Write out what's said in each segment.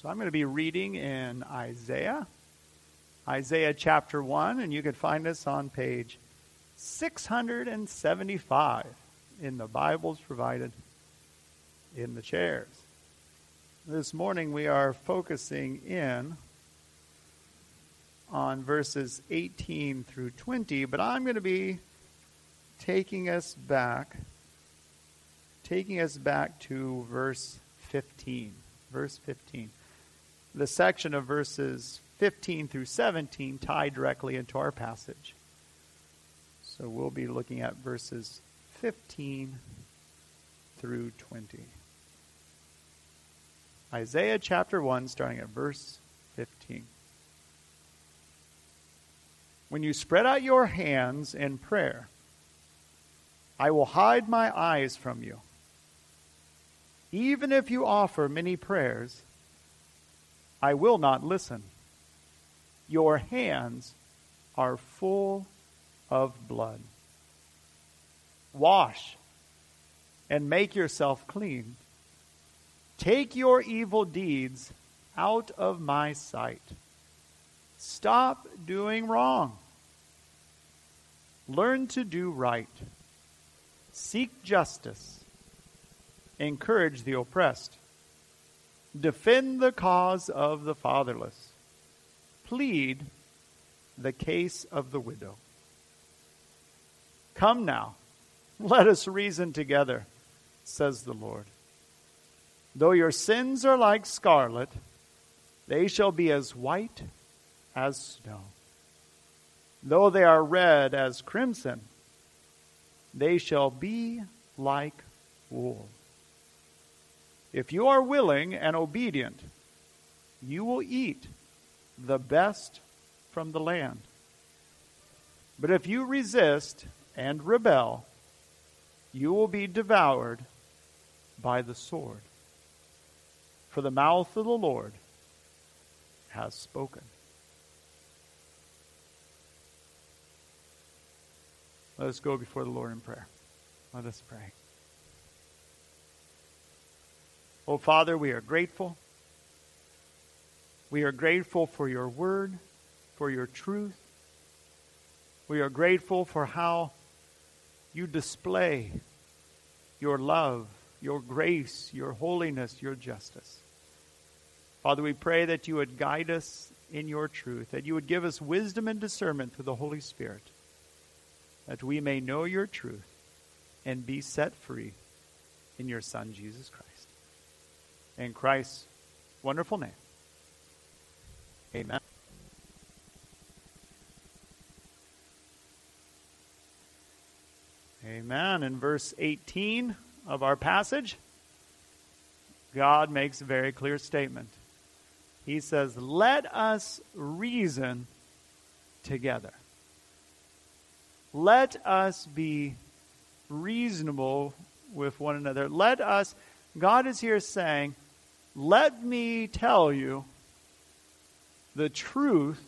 So I'm going to be reading in Isaiah, Isaiah chapter 1, and you can find us on page 675 in the Bibles provided in the chairs. This morning we are focusing in on verses 18 through 20, but I'm going to be taking us back taking us back to verse 15. Verse 15 the section of verses 15 through 17 tie directly into our passage. So we'll be looking at verses 15 through 20. Isaiah chapter 1, starting at verse 15. When you spread out your hands in prayer, I will hide my eyes from you. Even if you offer many prayers, I will not listen. Your hands are full of blood. Wash and make yourself clean. Take your evil deeds out of my sight. Stop doing wrong. Learn to do right. Seek justice. Encourage the oppressed defend the cause of the fatherless, plead the case of the widow. Come now, let us reason together, says the Lord. Though your sins are like scarlet, they shall be as white as snow. Though they are red as crimson, they shall be like wool. If you are willing and obedient, you will eat the best from the land. But if you resist and rebel, you will be devoured by the sword. For the mouth of the Lord has spoken. Let us go before the Lord in prayer. Let us pray. Oh, Father, we are grateful. We are grateful for your word, for your truth. We are grateful for how you display your love, your grace, your holiness, your justice. Father, we pray that you would guide us in your truth, that you would give us wisdom and discernment through the Holy Spirit, that we may know your truth and be set free in your Son, Jesus Christ in Christ's wonderful name. Amen. Amen. In verse 18 of our passage, God makes a very clear statement. He says, Let us reason together. Let us be reasonable with one another. Let us, God is here saying, let me tell you the truth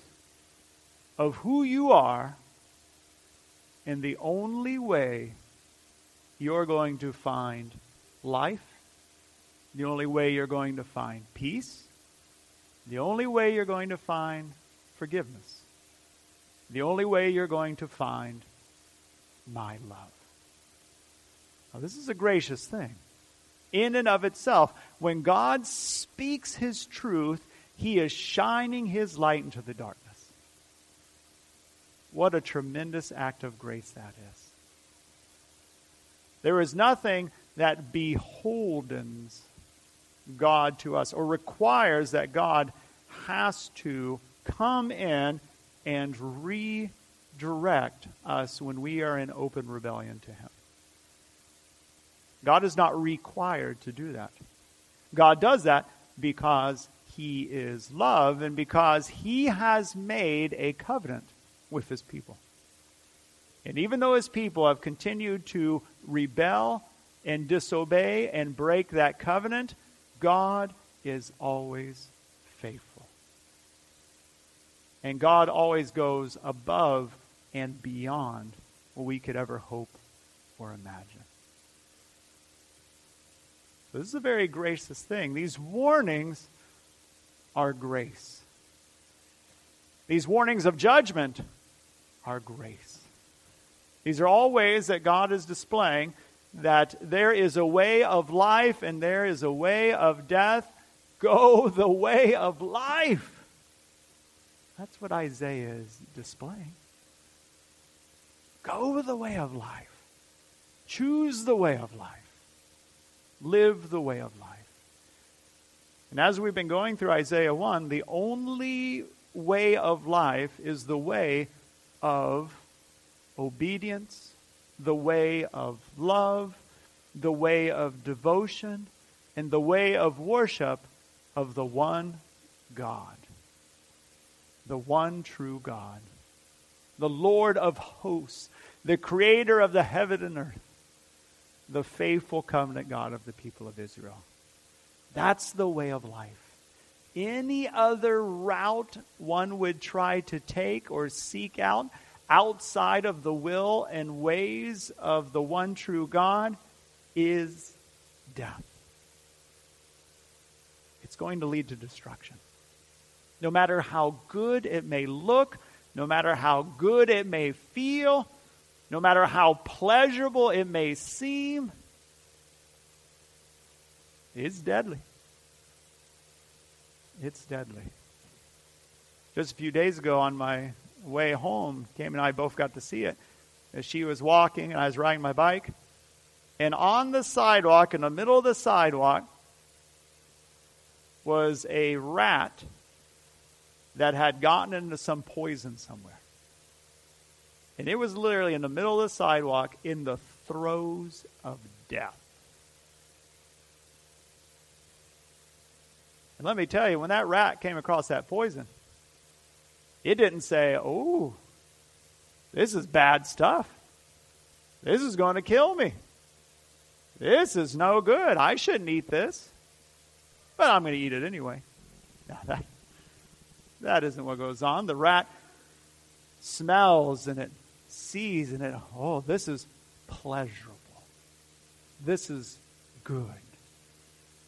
of who you are and the only way you're going to find life, the only way you're going to find peace, the only way you're going to find forgiveness, the only way you're going to find my love. Now, this is a gracious thing in and of itself. When God speaks his truth, he is shining his light into the darkness. What a tremendous act of grace that is. There is nothing that beholdens God to us or requires that God has to come in and redirect us when we are in open rebellion to Him. God is not required to do that. God does that because he is love and because he has made a covenant with his people. And even though his people have continued to rebel and disobey and break that covenant, God is always faithful. And God always goes above and beyond what we could ever hope or imagine. This is a very gracious thing. These warnings are grace. These warnings of judgment are grace. These are all ways that God is displaying that there is a way of life and there is a way of death. Go the way of life. That's what Isaiah is displaying. Go the way of life. Choose the way of life. Live the way of life. And as we've been going through Isaiah 1, the only way of life is the way of obedience, the way of love, the way of devotion, and the way of worship of the one God, the one true God, the Lord of hosts, the creator of the heaven and earth, the faithful covenant God of the people of Israel. That's the way of life. Any other route one would try to take or seek out outside of the will and ways of the one true God is death. It's going to lead to destruction. No matter how good it may look, no matter how good it may feel, no matter how pleasurable it may seem, it's deadly. It's deadly. Just a few days ago on my way home, Cam and I both got to see it. As she was walking and I was riding my bike, and on the sidewalk, in the middle of the sidewalk, was a rat that had gotten into some poison somewhere. And it was literally in the middle of the sidewalk in the throes of death. And let me tell you, when that rat came across that poison, it didn't say, Oh, this is bad stuff. This is going to kill me. This is no good. I shouldn't eat this. But I'm going to eat it anyway. That, that isn't what goes on. The rat smells and it sees and it, oh, this is pleasurable. This is good.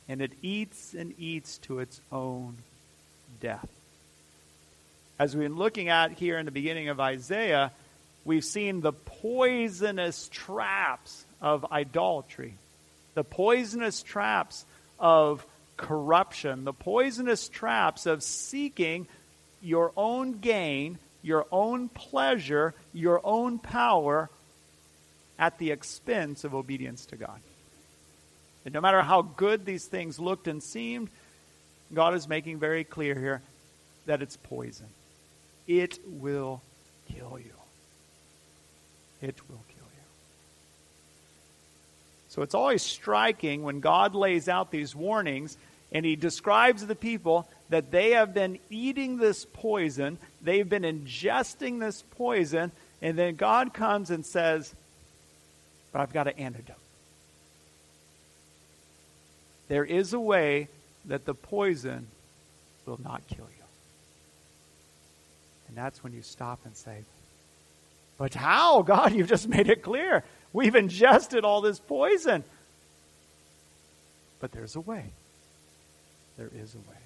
And it eats and eats to its own death. As we've been looking at here in the beginning of Isaiah, we've seen the poisonous traps of idolatry the poisonous traps of corruption, the poisonous traps of seeking your own gain, your own pleasure, your own power at the expense of obedience to God. And no matter how good these things looked and seemed, God is making very clear here that it's poison. It will kill you. It will kill you. so it's always striking when God lays out these warnings and he describes the people that they have been eating this poison, they've been ingesting this poison, and then God comes and says, But I've got an antidote. There is a way that the poison will not kill you. And that's when you stop and say, But how? God, you've just made it clear. We've ingested all this poison. But there's a way. There is a way.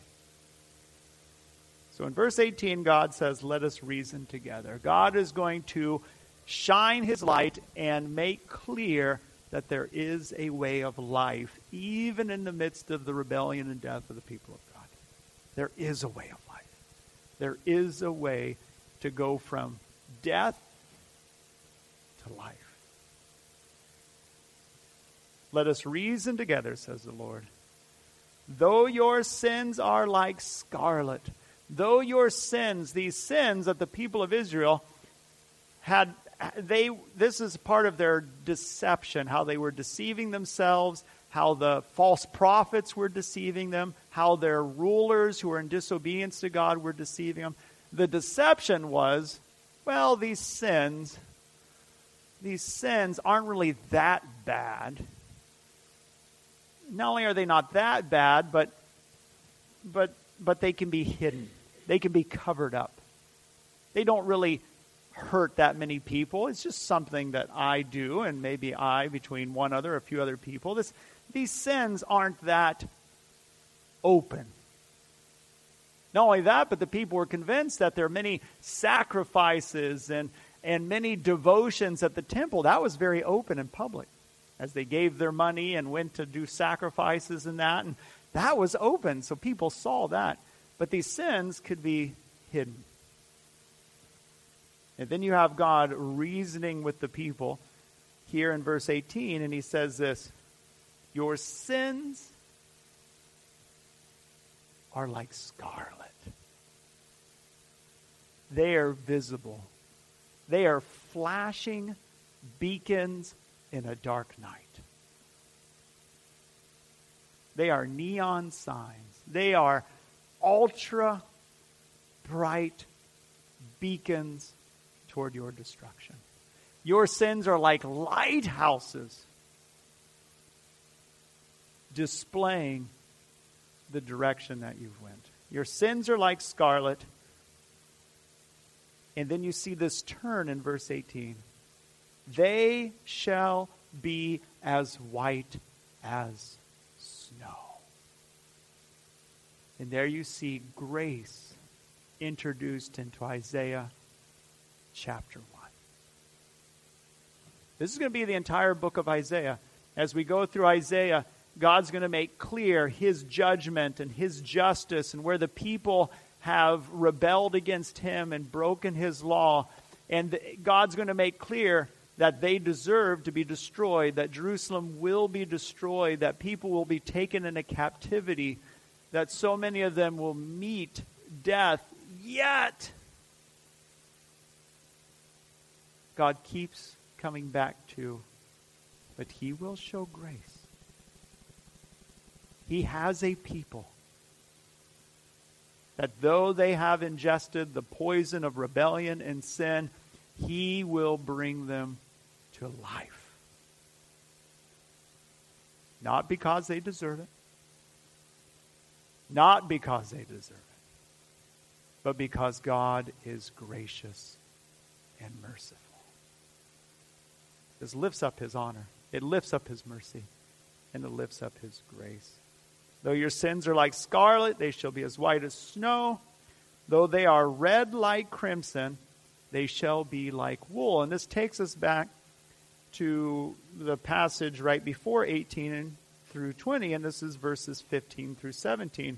So in verse 18, God says, Let us reason together. God is going to shine his light and make clear that there is a way of life, even in the midst of the rebellion and death of the people of God. There is a way of life. There is a way to go from death to life. Let us reason together, says the Lord. Though your sins are like scarlet, though your sins, these sins that the people of Israel had, they, this is part of their deception, how they were deceiving themselves, how the false prophets were deceiving them, how their rulers who were in disobedience to God were deceiving them. The deception was, well, these sins, these sins aren't really that bad not only are they not that bad, but but but they can be hidden. They can be covered up. They don't really hurt that many people. It's just something that I do, and maybe I between one other, a few other people. This, these sins aren't that open. Not only that, but the people were convinced that there are many sacrifices and, and many devotions at the temple. That was very open and public as they gave their money and went to do sacrifices and that. And that was open, so people saw that. But these sins could be hidden. And then you have God reasoning with the people here in verse 18, and he says this Your sins are like scarlet. They are visible. They are flashing beacons in a dark night. They are neon signs. They are ultra bright beacons toward your destruction. Your sins are like lighthouses displaying the direction that you've went. Your sins are like scarlet. And then you see this turn in verse 18. They shall be as white as snow. And there you see grace introduced into Isaiah chapter 1. This is going to be the entire book of Isaiah. As we go through Isaiah, God's going to make clear his judgment and his justice and where the people have rebelled against him and broken his law. And God's going to make clear that they deserve to be destroyed, that Jerusalem will be destroyed, that people will be taken into captivity, that so many of them will meet death. Yet, God keeps coming back to, but He will show grace. He has a people that though they have ingested the poison of rebellion and sin, He will bring them to life. Not because they deserve it, not because they deserve it, but because God is gracious and merciful. This lifts up his honor, it lifts up his mercy, and it lifts up his grace. Though your sins are like scarlet, they shall be as white as snow. Though they are red like crimson, they shall be like wool. And this takes us back to the passage right before 18 and through 20, and this is verses 15 through 17.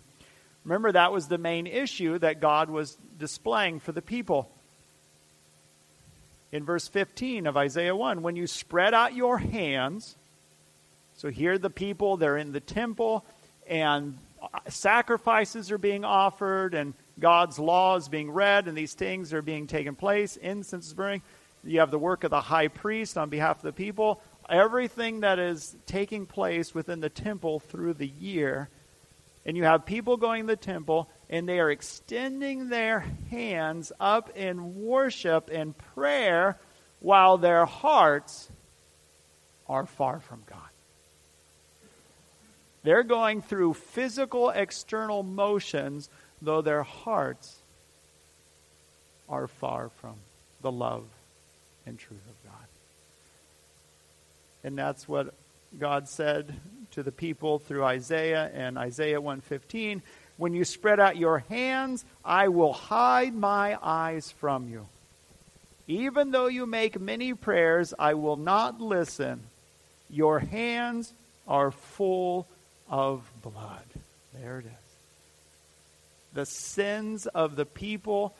Remember, that was the main issue that God was displaying for the people. In verse 15 of Isaiah 1, when you spread out your hands, so here the people, they're in the temple, and uh, sacrifices are being offered, and God's law is being read, and these things are being taken place, incense burning. You have the work of the high priest on behalf of the people. Everything that is taking place within the temple through the year. And you have people going to the temple, and they are extending their hands up in worship and prayer while their hearts are far from God. They're going through physical external motions, though their hearts are far from the love and truth of God. And that's what God said to the people through Isaiah and Isaiah 115, when you spread out your hands, I will hide my eyes from you. Even though you make many prayers, I will not listen. Your hands are full of blood. There it is. The sins of the people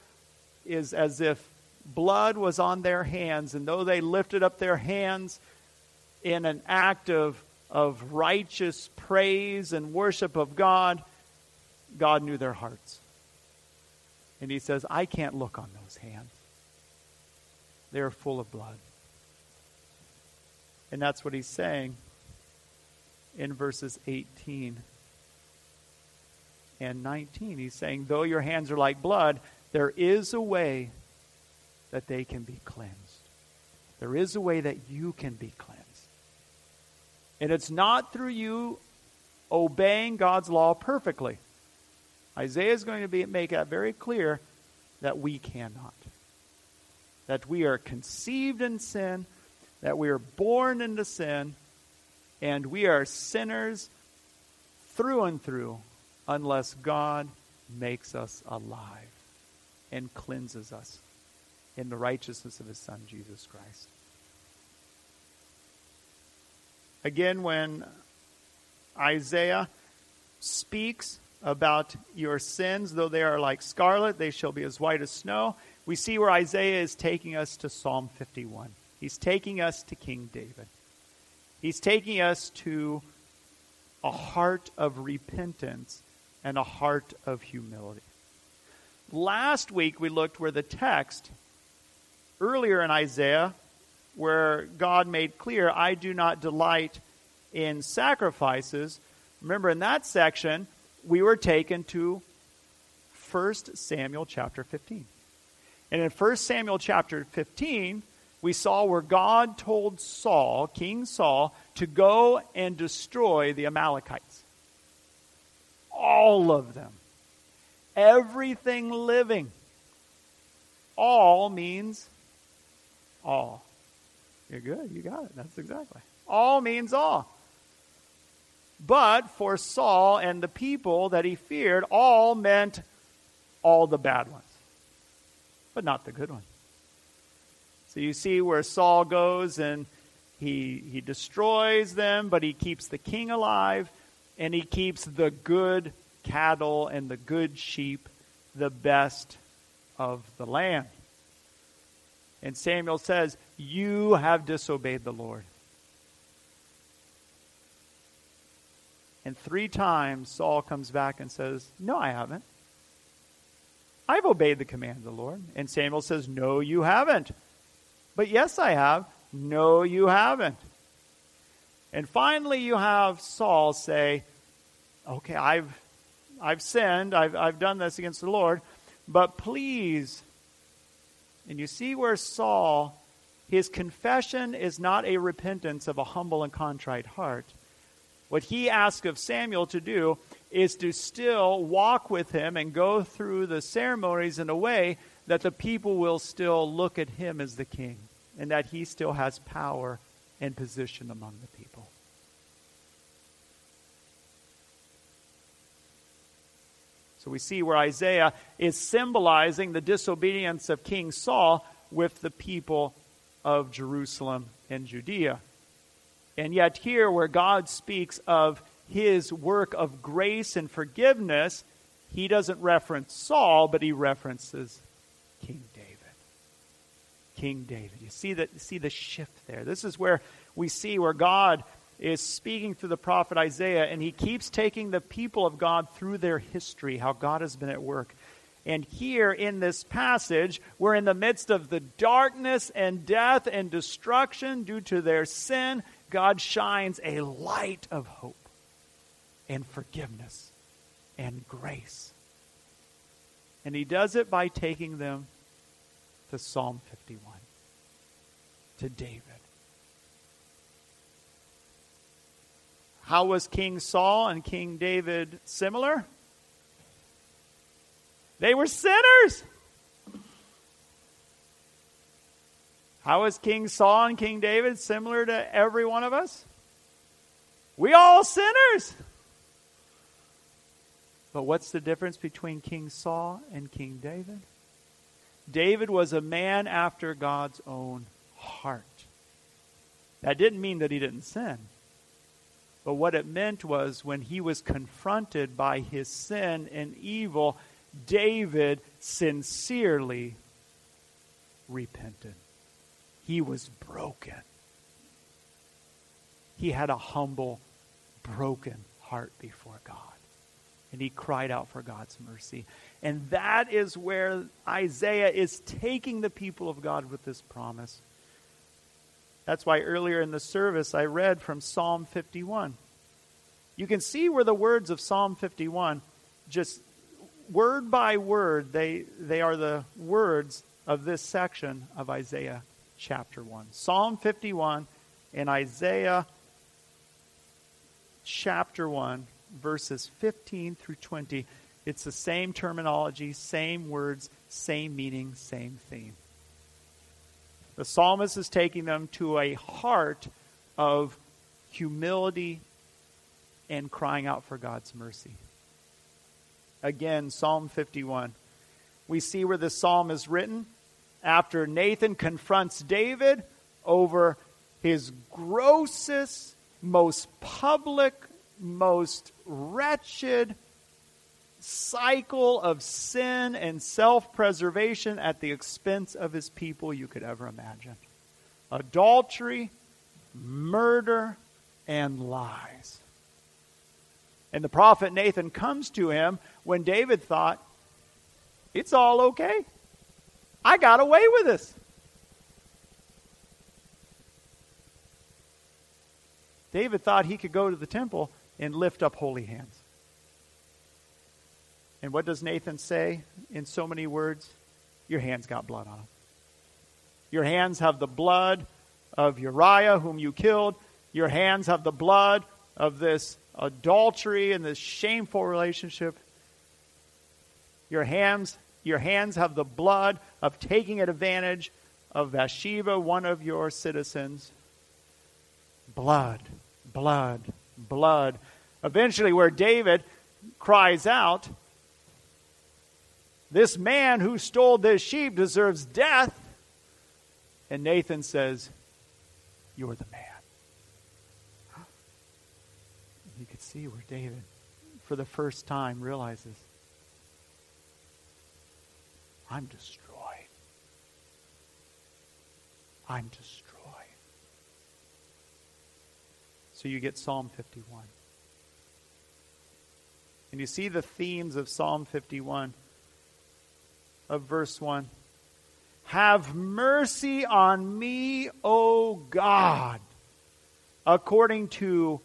is as if blood was on their hands, and though they lifted up their hands in an act of, of righteous praise and worship of God, God knew their hearts. And he says, I can't look on those hands. They're full of blood. And that's what he's saying in verses 18 and 19. He's saying, Though your hands are like blood, there is a way that they can be cleansed. There is a way that you can be cleansed. And it's not through you obeying God's law perfectly. Isaiah is going to be, make that very clear that we cannot. That we are conceived in sin, that we are born into sin, and we are sinners through and through unless God makes us alive and cleanses us in the righteousness of his Son, Jesus Christ. Again, when Isaiah speaks about your sins, though they are like scarlet, they shall be as white as snow. We see where Isaiah is taking us to Psalm 51. He's taking us to King David. He's taking us to a heart of repentance and a heart of humility. Last week we looked where the text earlier in Isaiah where God made clear, I do not delight in sacrifices. Remember, in that section, we were taken to 1 Samuel chapter 15. And in 1 Samuel chapter 15, we saw where God told Saul, King Saul, to go and destroy the Amalekites. All of them. Everything living. All means all. You're good. You got it. That's exactly. All means all. But for Saul and the people that he feared, all meant all the bad ones, but not the good ones. So you see where Saul goes and he, he destroys them, but he keeps the king alive, and he keeps the good cattle and the good sheep, the best of the land. And Samuel says, You have disobeyed the Lord. And three times Saul comes back and says, No, I haven't. I've obeyed the command of the Lord. And Samuel says, No, you haven't. But yes, I have. No, you haven't. And finally, you have Saul say, Okay, I've, I've sinned. I've, I've done this against the Lord. But please and you see where Saul, his confession is not a repentance of a humble and contrite heart. What he asks of Samuel to do is to still walk with him and go through the ceremonies in a way that the people will still look at him as the king and that he still has power and position among the people. So we see where Isaiah is symbolizing the disobedience of King Saul with the people of Jerusalem and Judea. And yet, here, where God speaks of his work of grace and forgiveness, he doesn't reference Saul, but he references King David. King David. You see the, see the shift there. This is where we see where God is speaking through the prophet Isaiah, and he keeps taking the people of God through their history, how God has been at work. And here in this passage, we're in the midst of the darkness and death and destruction due to their sin. God shines a light of hope and forgiveness and grace. And he does it by taking them to Psalm 51, to David. How was King Saul and King David similar? They were sinners. How is King Saul and King David similar to every one of us? We all sinners. But what's the difference between King Saul and King David? David was a man after God's own heart. That didn't mean that he didn't sin. But what it meant was when he was confronted by his sin and evil, David sincerely repented. He was broken. He had a humble, broken heart before God. And he cried out for God's mercy. And that is where Isaiah is taking the people of God with this promise. That's why earlier in the service I read from Psalm 51. You can see where the words of Psalm 51, just word by word, they, they are the words of this section of Isaiah chapter 1. Psalm 51 and Isaiah chapter 1, verses 15 through 20. It's the same terminology, same words, same meaning, same theme. The psalmist is taking them to a heart of humility and crying out for God's mercy. Again, Psalm 51. We see where this psalm is written after Nathan confronts David over his grossest, most public, most wretched cycle of sin and self preservation at the expense of his people you could ever imagine adultery, murder, and lies. And the prophet Nathan comes to him when David thought, it's all okay. I got away with this. David thought he could go to the temple and lift up holy hands. And what does Nathan say in so many words? Your hands got blood on them. Your hands have the blood of Uriah, whom you killed. Your hands have the blood of this adultery and this shameful relationship. Your hands, your hands have the blood of taking advantage of Bathsheba, one of your citizens. Blood, blood, blood. Eventually, where David cries out, This man who stole this sheep deserves death. And Nathan says, You're the man. You could see where David, for the first time, realizes I'm destroyed. I'm destroyed. So you get Psalm 51. And you see the themes of Psalm 51 of verse 1. Have mercy on me, O God, according to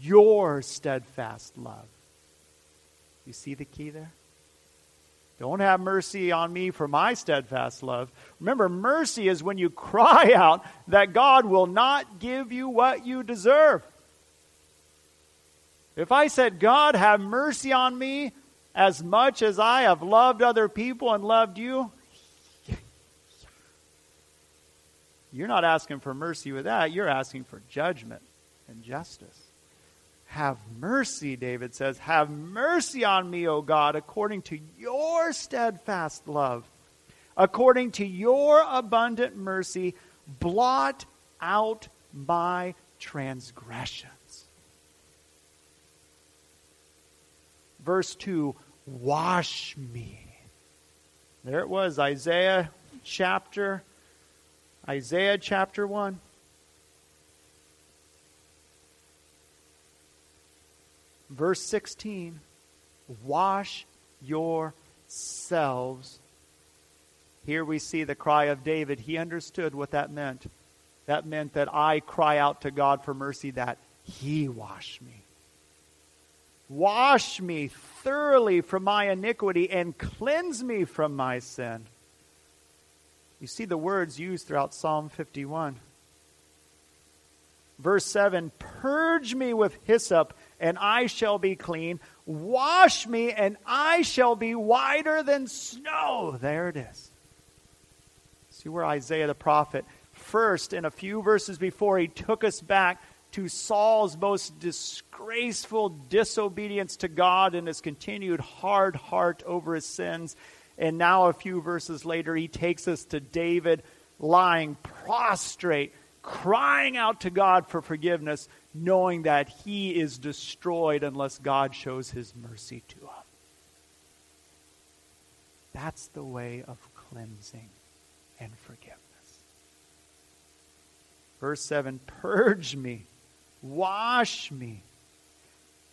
your steadfast love. You see the key there? Don't have mercy on me for my steadfast love. Remember, mercy is when you cry out that God will not give you what you deserve. If I said, God, have mercy on me as much as I have loved other people and loved you, you're not asking for mercy with that. You're asking for judgment and justice. Have mercy, David says. Have mercy on me, O God, according to your steadfast love. According to your abundant mercy, blot out my transgressions. Verse 2 Wash me. There it was, Isaiah chapter Isaiah chapter 1. verse 16 wash yourselves. Here we see the cry of David. He understood what that meant. That meant that I cry out to God for mercy, that He wash me. Wash me thoroughly from my iniquity and cleanse me from my sin. You see the words used throughout Psalm 51. Verse 7 Purge me with hyssop, and I shall be clean. Wash me, and I shall be whiter than snow. There it is. See where Isaiah the prophet, first, in a few verses before, he took us back to Saul's most disgraceful disobedience to God and his continued hard heart over his sins. And now, a few verses later, he takes us to David lying prostrate, crying out to God for forgiveness knowing that he is destroyed unless God shows his mercy to him. That's the way of cleansing and forgiveness. Verse 7 Purge me, wash me.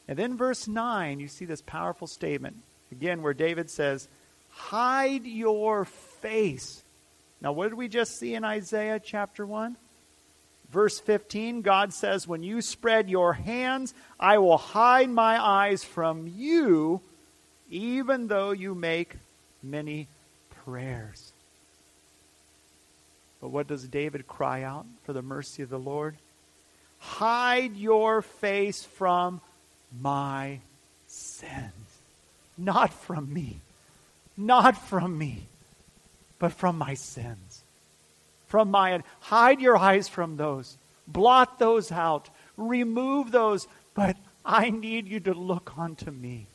And then verse 9, you see this powerful statement, again, where David says, Hide your face. Now, what did we just see in Isaiah chapter 1? Verse 15, God says, When you spread your hands, I will hide my eyes from you, even though you make many prayers. But what does David cry out for the mercy of the Lord? Hide your face from my sins. Not from me. Not from me, but from my sins from my hide your eyes from those blot those out remove those but i need you to look onto me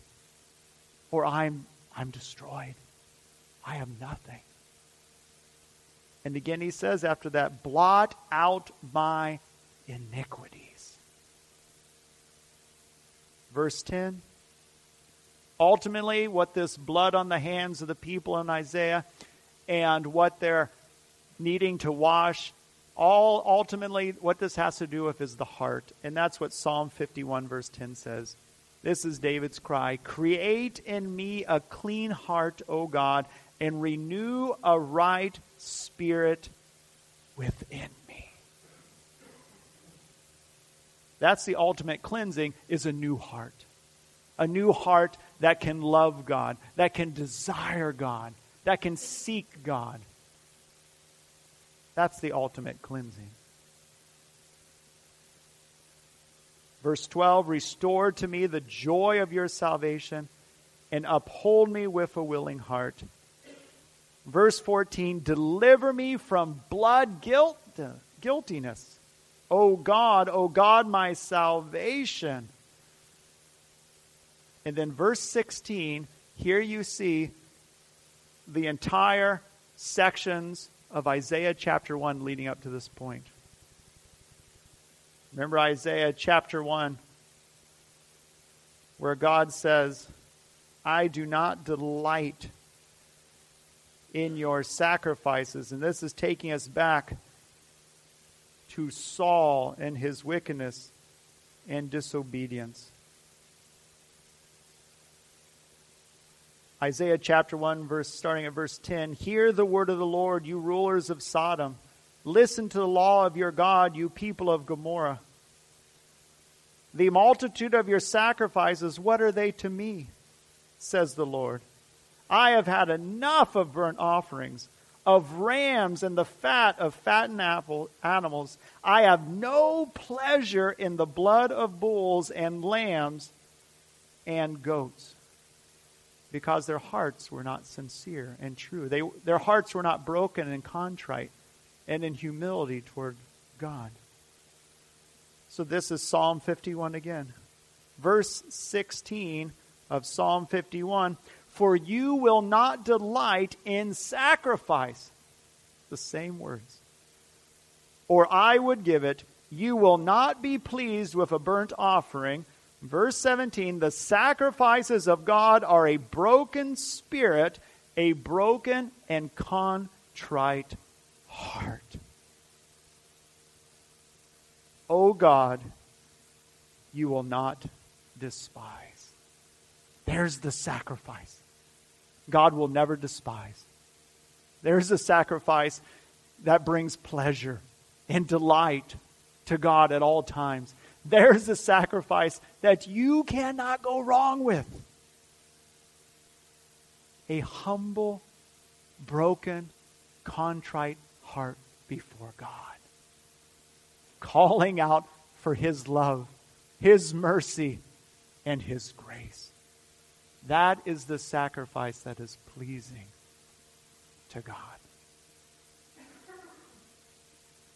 or I'm, I'm destroyed. I am nothing. And again, he says after that, blot out my iniquities. Verse 10. Ultimately, what this blood on the hands of the people in Isaiah and what they're needing to wash, all ultimately, what this has to do with is the heart. And that's what Psalm 51, verse 10 says. This is David's cry Create in me a clean heart, O God, and renew a right spirit within me. That's the ultimate cleansing is a new heart. A new heart that can love God, that can desire God, that can seek God. That's the ultimate cleansing. Verse 12 Restore to me the joy of your salvation and uphold me with a willing heart. Verse 14 Deliver me from blood guilt, guiltiness. O God, O God, my salvation. And then verse 16, here you see the entire sections of Isaiah chapter 1 leading up to this point. Remember Isaiah chapter 1, where God says, I do not delight in your sacrifices. And this is taking us back to Saul and his wickedness and disobedience. Isaiah chapter 1 verse starting at verse 10 Hear the word of the Lord you rulers of Sodom. Listen to the law of your God you people of Gomorrah. The multitude of your sacrifices what are they to me says the Lord? I have had enough of burnt offerings of rams and the fat of fattened apple, animals. I have no pleasure in the blood of bulls and lambs and goats because their hearts were not sincere and true. They, their hearts were not broken and contrite and in humility toward God. So this is Psalm 51 again. Verse 16 of Psalm 51 For you will not delight in sacrifice. The same words. Or I would give it. You will not be pleased with a burnt offering. Verse 17 The sacrifices of God are a broken spirit, a broken and contrite heart. O God, you will not despise. There's the sacrifice. God will never despise. There's a sacrifice that brings pleasure and delight to God at all times. There's a sacrifice that you cannot go wrong with. A humble, broken, contrite heart before God. Calling out for His love, His mercy, and His grace. That is the sacrifice that is pleasing to God.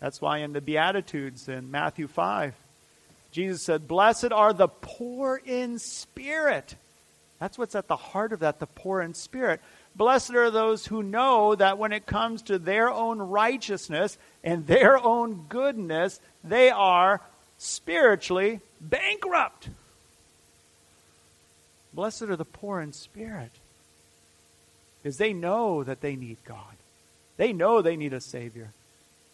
That's why in the Beatitudes in Matthew 5, Jesus said, Blessed are the poor in spirit. That's what's at the heart of that, the poor in spirit. Blessed are those who know that when it comes to their own righteousness and their own goodness, they are spiritually bankrupt. Blessed are the poor in spirit because they know that they need God. They know they need a Savior.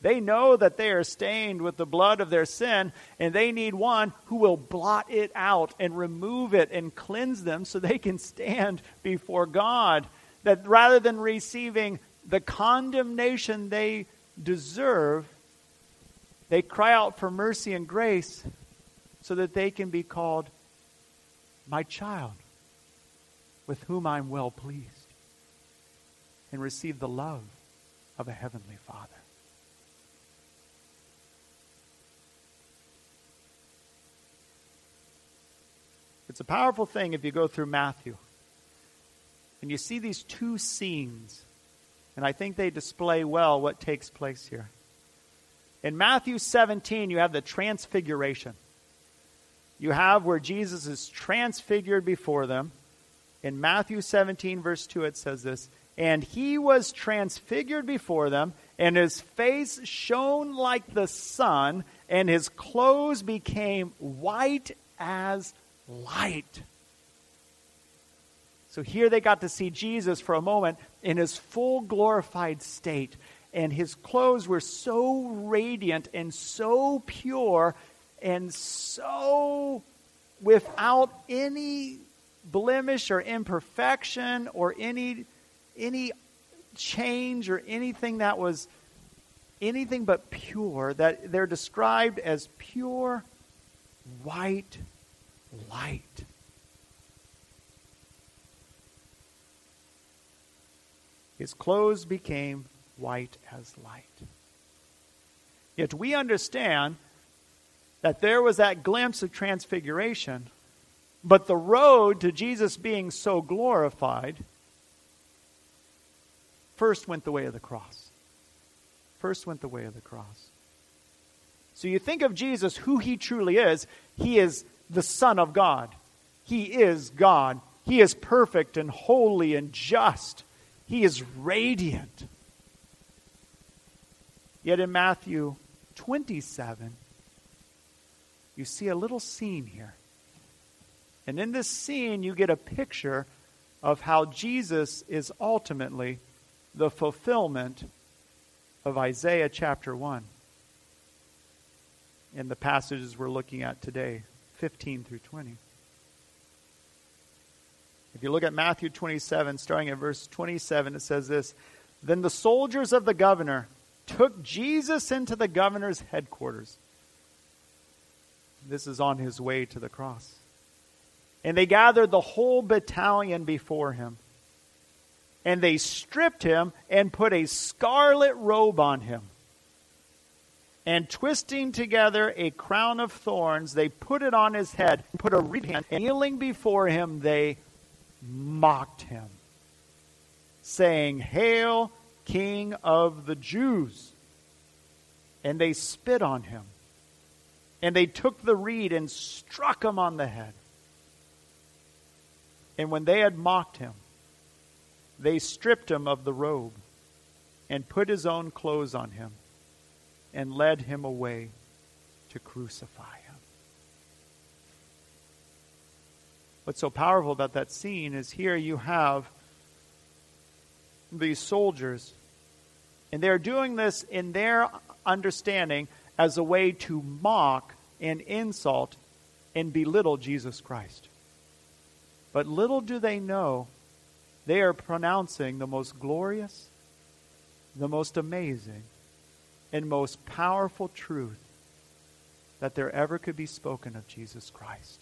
They know that they are stained with the blood of their sin, and they need one who will blot it out and remove it and cleanse them so they can stand before God. That rather than receiving the condemnation they deserve, they cry out for mercy and grace so that they can be called my child, with whom I'm well pleased, and receive the love of a heavenly Father. It's a powerful thing if you go through Matthew and you see these two scenes, and I think they display well what takes place here. In Matthew 17, you have the transfiguration. You have where Jesus is transfigured before them, In Matthew 17, verse 2, it says this And he was transfigured before them, and his face shone like the sun, and his clothes became white as light. So here they got to see Jesus for a moment in his full glorified state. And his clothes were so radiant and so pure and so without any blemish or imperfection or any any change or anything that was anything but pure that they're described as pure white light. His clothes became white as light. Yet we understand that there was that glimpse of transfiguration but the road to Jesus being so glorified first went the way of the cross. First went the way of the cross. So you think of Jesus, who he truly is. He is the Son of God. He is God. He is perfect and holy and just. He is radiant. Yet in Matthew 27, you see a little scene here and in this scene, you get a picture of how Jesus is ultimately the fulfillment of Isaiah chapter 1 in the passages we're looking at today, 15 through 20. If you look at Matthew 27, starting at verse 27, it says this Then the soldiers of the governor took Jesus into the governor's headquarters. This is on his way to the cross. And they gathered the whole battalion before him. And they stripped him and put a scarlet robe on him. And twisting together a crown of thorns, they put it on his head, put a reed hand, and kneeling before him, they mocked him, saying, Hail, King of the Jews! And they spit on him. And they took the reed and struck him on the head. And when they had mocked him, they stripped him of the robe and put his own clothes on him and led him away to crucify him. What's so powerful about that scene is here you have these soldiers, and they're doing this in their understanding as a way to mock and insult and belittle Jesus Christ. But little do they know, they are pronouncing the most glorious, the most amazing, and most powerful truth that there ever could be spoken of Jesus Christ.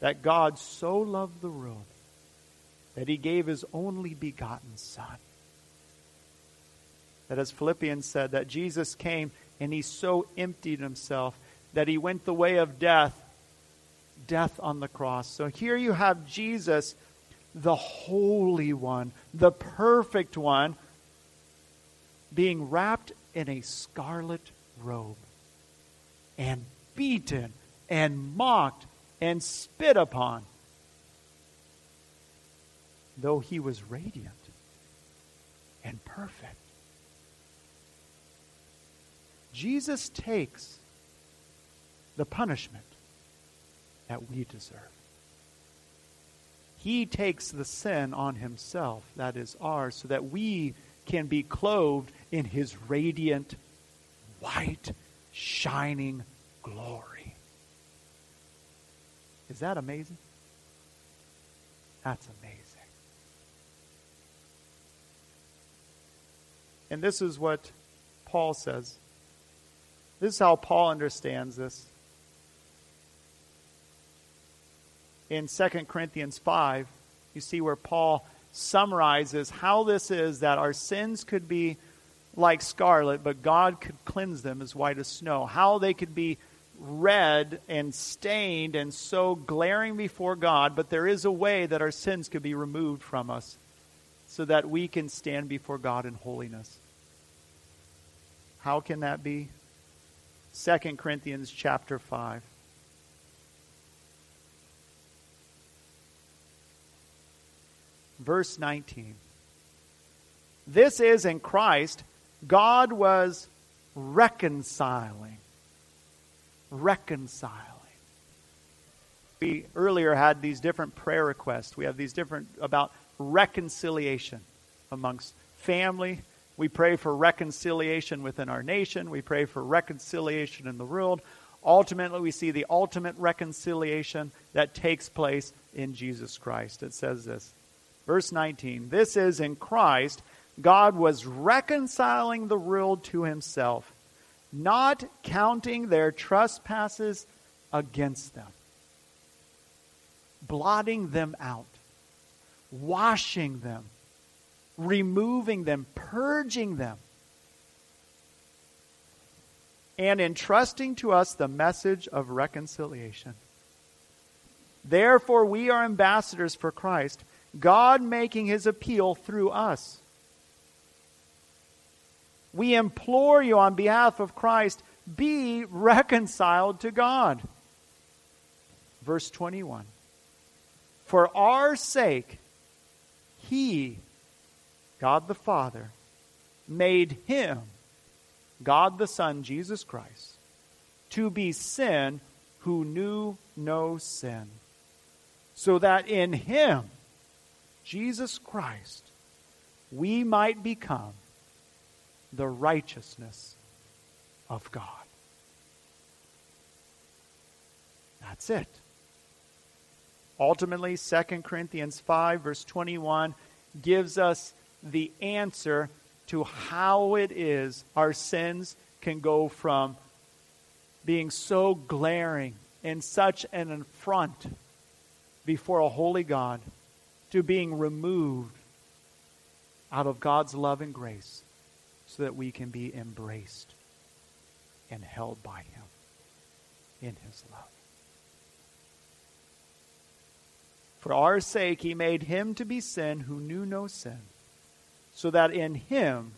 That God so loved the world that he gave his only begotten Son. That as Philippians said, that Jesus came and he so emptied himself that he went the way of death death on the cross. So here you have Jesus, the Holy One, the perfect one, being wrapped in a scarlet robe and beaten and mocked and spit upon, though he was radiant and perfect. Jesus takes the punishment that we deserve. He takes the sin on himself that is ours so that we can be clothed in his radiant, white, shining glory. Is that amazing? That's amazing. And this is what Paul says. This is how Paul understands this. In 2 Corinthians 5, you see where Paul summarizes how this is that our sins could be like scarlet, but God could cleanse them as white as snow. How they could be red and stained and so glaring before God, but there is a way that our sins could be removed from us so that we can stand before God in holiness. How can that be? 2 Corinthians chapter 5. Verse 19. This is in Christ, God was reconciling. Reconciling. We earlier had these different prayer requests. We have these different about reconciliation amongst family. We pray for reconciliation within our nation. We pray for reconciliation in the world. Ultimately, we see the ultimate reconciliation that takes place in Jesus Christ. It says this. Verse 19 This is in Christ, God was reconciling the world to himself, not counting their trespasses against them blotting them out, washing them, removing them, purging them, and entrusting to us the message of reconciliation. Therefore, we are ambassadors for Christ, God making his appeal through us. We implore you on behalf of Christ, be reconciled to God. Verse 21. For our sake, He, God the Father, made Him, God the Son, Jesus Christ, to be sin who knew no sin, so that in Him, Jesus Christ, we might become the righteousness of God. That's it. Ultimately, 2 Corinthians 5, verse 21, gives us the answer to how it is our sins can go from being so glaring and such an affront before a holy God to being removed out of God's love and grace so that we can be embraced and held by Him in His love. For our sake he made him to be sin who knew no sin, so that in him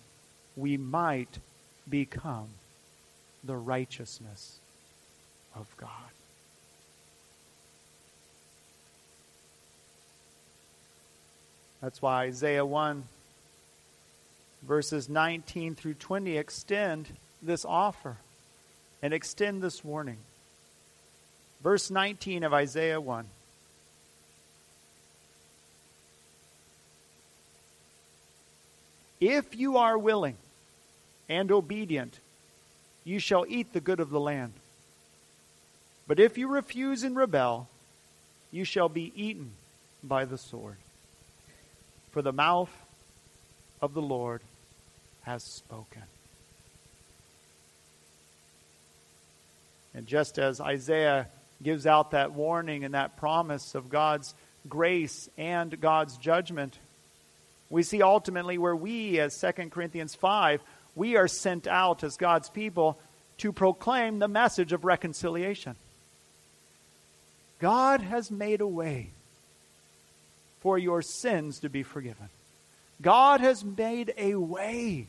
we might become the righteousness of God. That's why Isaiah 1, verses 19 through 20, extend this offer and extend this warning. Verse 19 of Isaiah 1. If you are willing and obedient, you shall eat the good of the land. But if you refuse and rebel, you shall be eaten by the sword. For the mouth of the Lord has spoken. And just as Isaiah gives out that warning and that promise of God's grace and God's judgment, we see ultimately where we, as 2 Corinthians 5, we are sent out as God's people to proclaim the message of reconciliation. God has made a way for your sins to be forgiven. God has made a way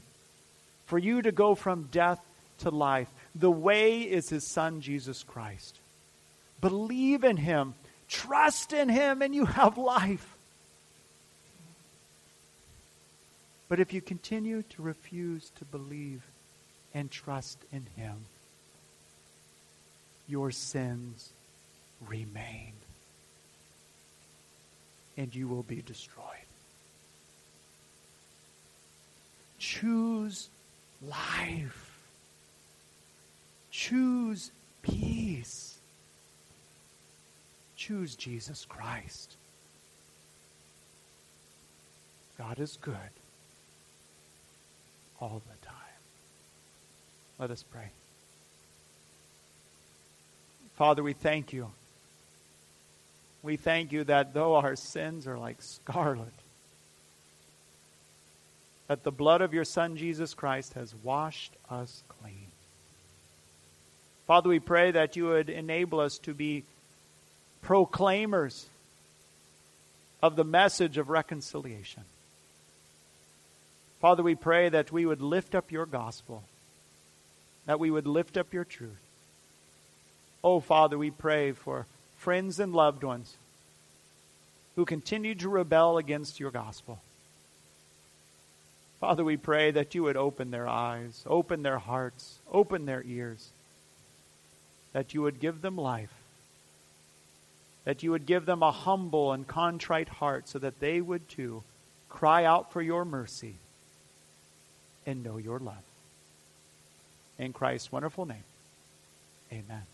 for you to go from death to life. The way is His Son, Jesus Christ. Believe in Him, trust in Him, and you have life. But if you continue to refuse to believe and trust in Him, your sins remain and you will be destroyed. Choose life. Choose peace. Choose Jesus Christ. God is good all the time. Let us pray. Father, we thank you. We thank you that though our sins are like scarlet, that the blood of your Son Jesus Christ has washed us clean. Father, we pray that you would enable us to be proclaimers of the message of reconciliation. Father, we pray that we would lift up your gospel, that we would lift up your truth. Oh, Father, we pray for friends and loved ones who continue to rebel against your gospel. Father, we pray that you would open their eyes, open their hearts, open their ears, that you would give them life, that you would give them a humble and contrite heart so that they would too cry out for your mercy and know your love. In Christ's wonderful name, amen.